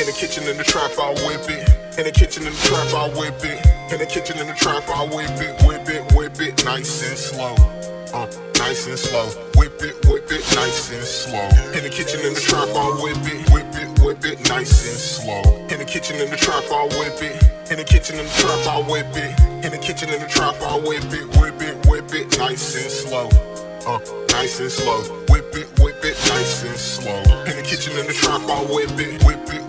In the kitchen, in the trap, I whip it. In the kitchen, in the trap, I whip it. In the kitchen, in the trap, I whip it, whip it, whip it, nice and slow. Uh, nice and slow. Whip it, whip it, nice and slow. In the kitchen, in the trap, I whip it, whip it, whip it, nice and slow. In the kitchen, in the trap, I whip it. In the kitchen, in the trap, I whip it. In the kitchen, in the trap, I whip it, whip it, whip it, nice and slow. Uh, nice and slow. Whip it, whip it, nice and slow. In the kitchen, in the trap, I whip it, whip it,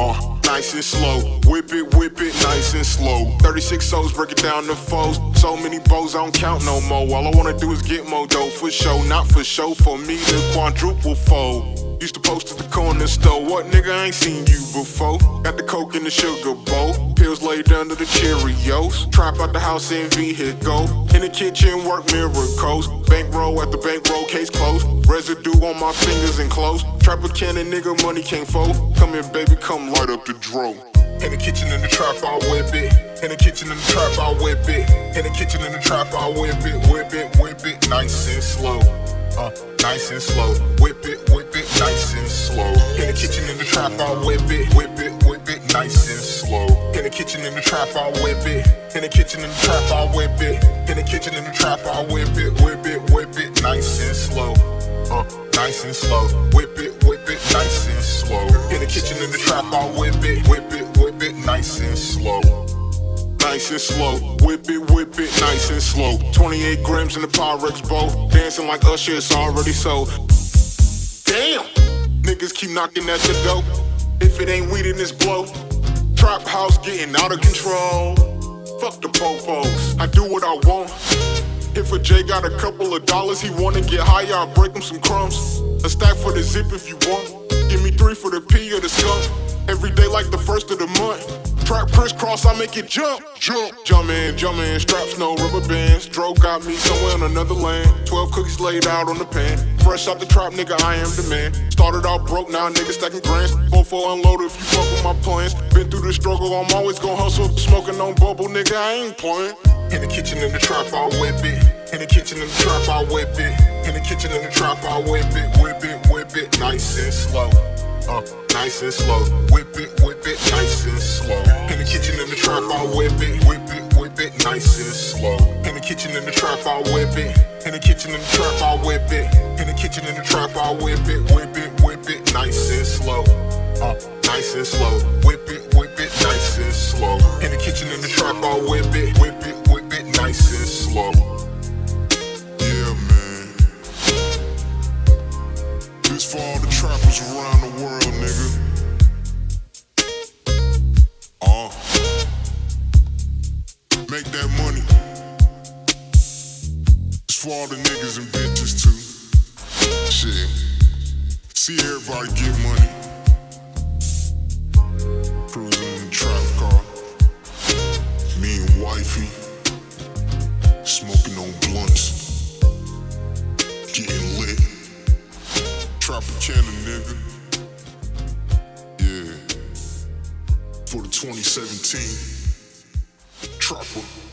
Uh, nice and slow. Whip it, whip it, nice and slow. 36 souls, break it down to foes. So many bows, I don't count no more. All I wanna do is get more dough for show, not for show. For me, the quadruple fold. Used to post at the corner store. What nigga I ain't seen you before? Got the coke in the sugar bowl. Pills laid under the Cheerios. Trap out the house in vehicle. In the kitchen, work miracles. Bankroll at the bankroll, case closed. Residue on my fingers and clothes. Trapacana, nigga, money can't fold. Come here, baby, come light up the dro. In the kitchen, in the trap, I whip it. In the kitchen, in the trap, I whip it. In the kitchen, in the trap, I whip it, whip it, whip it, nice and slow. Uh, nice and slow. Whip it, whip it, nice and slow. In the kitchen, in the trap, I whip it, whip it, whip it, nice and slow. In the kitchen, in the trap, I whip it. In the kitchen, in the trap, I whip it. In the trap, I whip it, whip it, whip it, nice and slow. Nice and slow, whip it, whip it, nice and slow. 28 grams in the Pyrex bowl, dancing like Usher, it's already sold. Damn, niggas keep knocking at the door. If it ain't weed in this blow, trap house getting out of control. Fuck the popos, I do what I want. If a J got a couple of dollars, he wanna get high, I'll break him some crumbs. A stack for the zip if you want. Give me three for the P or the skunk. Every day like the first of the month. Trap crisscross, I make it jump, jump. Jump in, jump in, straps, no rubber bands. Dro got me somewhere in another land. 12 cookies laid out on the pan. Fresh out the trap, nigga, I am the man. Started out broke, now nigga stacking grands. Go for unload if you fuck with my plans. Been through the struggle, I'm always gonna hustle. Smoking on bubble, nigga, I ain't playing. In the kitchen, in the trap, I whip it. In the kitchen, in the trap, I whip it. In the kitchen, in the trap, I whip it, whip it, nice and slow. Uh, nice and slow. Whip it, whip it, nice and slow. In the kitchen, in the trap, I whip it, whip it, whip it, nice and slow. In the kitchen, in the trap, I whip it. In the kitchen, in the trap, I whip it. For all the niggas and bitches too. Shit. See everybody get money. Cruising in the trap car. Me and wifey. Smoking on blunts. Getting lit. Trapacana, nigga. Yeah. For the 2017 Trapper.